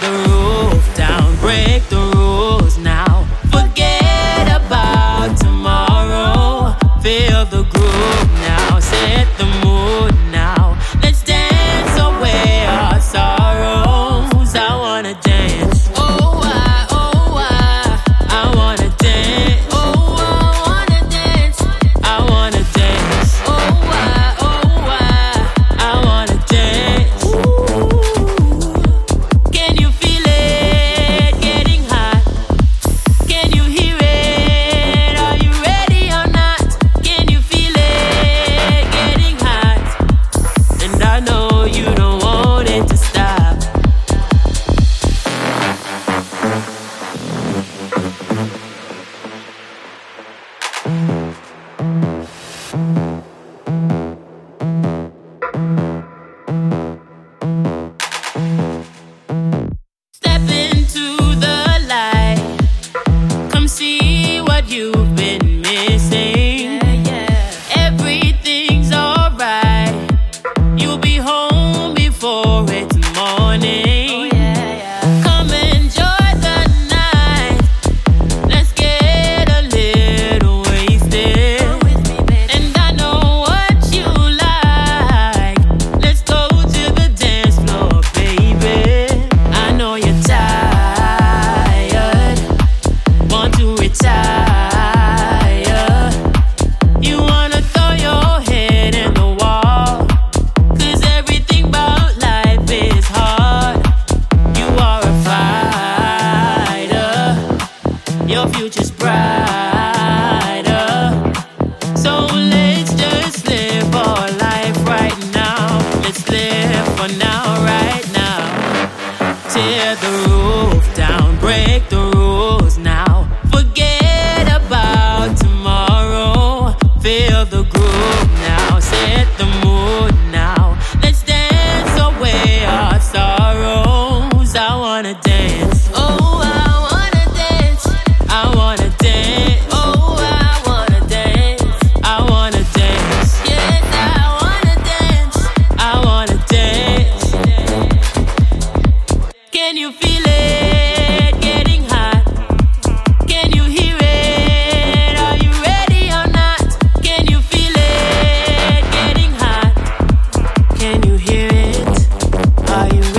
Tear future's brighter. are you